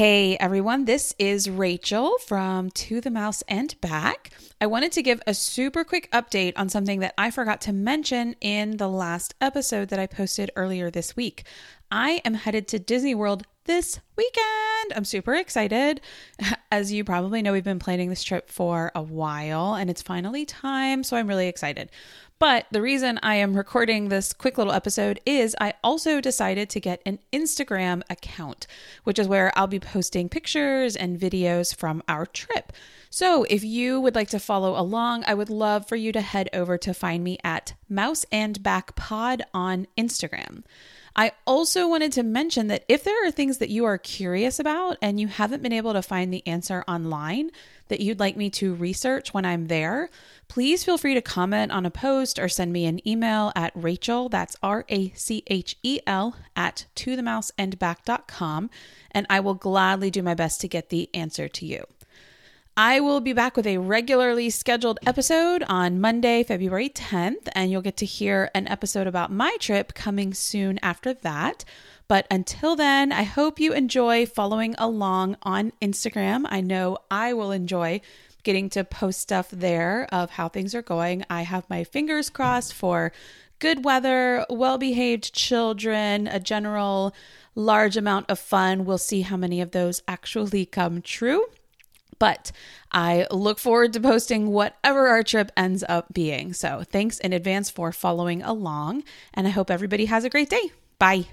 Hey everyone, this is Rachel from To the Mouse and Back. I wanted to give a super quick update on something that I forgot to mention in the last episode that I posted earlier this week. I am headed to Disney World this weekend. I'm super excited. As you probably know, we've been planning this trip for a while and it's finally time, so I'm really excited. But the reason I am recording this quick little episode is I also decided to get an Instagram account, which is where I'll be posting pictures and videos from our trip. So if you would like to follow along, I would love for you to head over to find me at Mouse and Back Pod on Instagram. I also wanted to mention that if there are things that you are curious about and you haven't been able to find the answer online that you'd like me to research when I'm there, please feel free to comment on a post or send me an email at Rachel, that's R A C H E L, at to the mouse and back.com, and I will gladly do my best to get the answer to you. I will be back with a regularly scheduled episode on Monday, February 10th, and you'll get to hear an episode about my trip coming soon after that. But until then, I hope you enjoy following along on Instagram. I know I will enjoy getting to post stuff there of how things are going. I have my fingers crossed for good weather, well behaved children, a general large amount of fun. We'll see how many of those actually come true. But I look forward to posting whatever our trip ends up being. So thanks in advance for following along, and I hope everybody has a great day. Bye.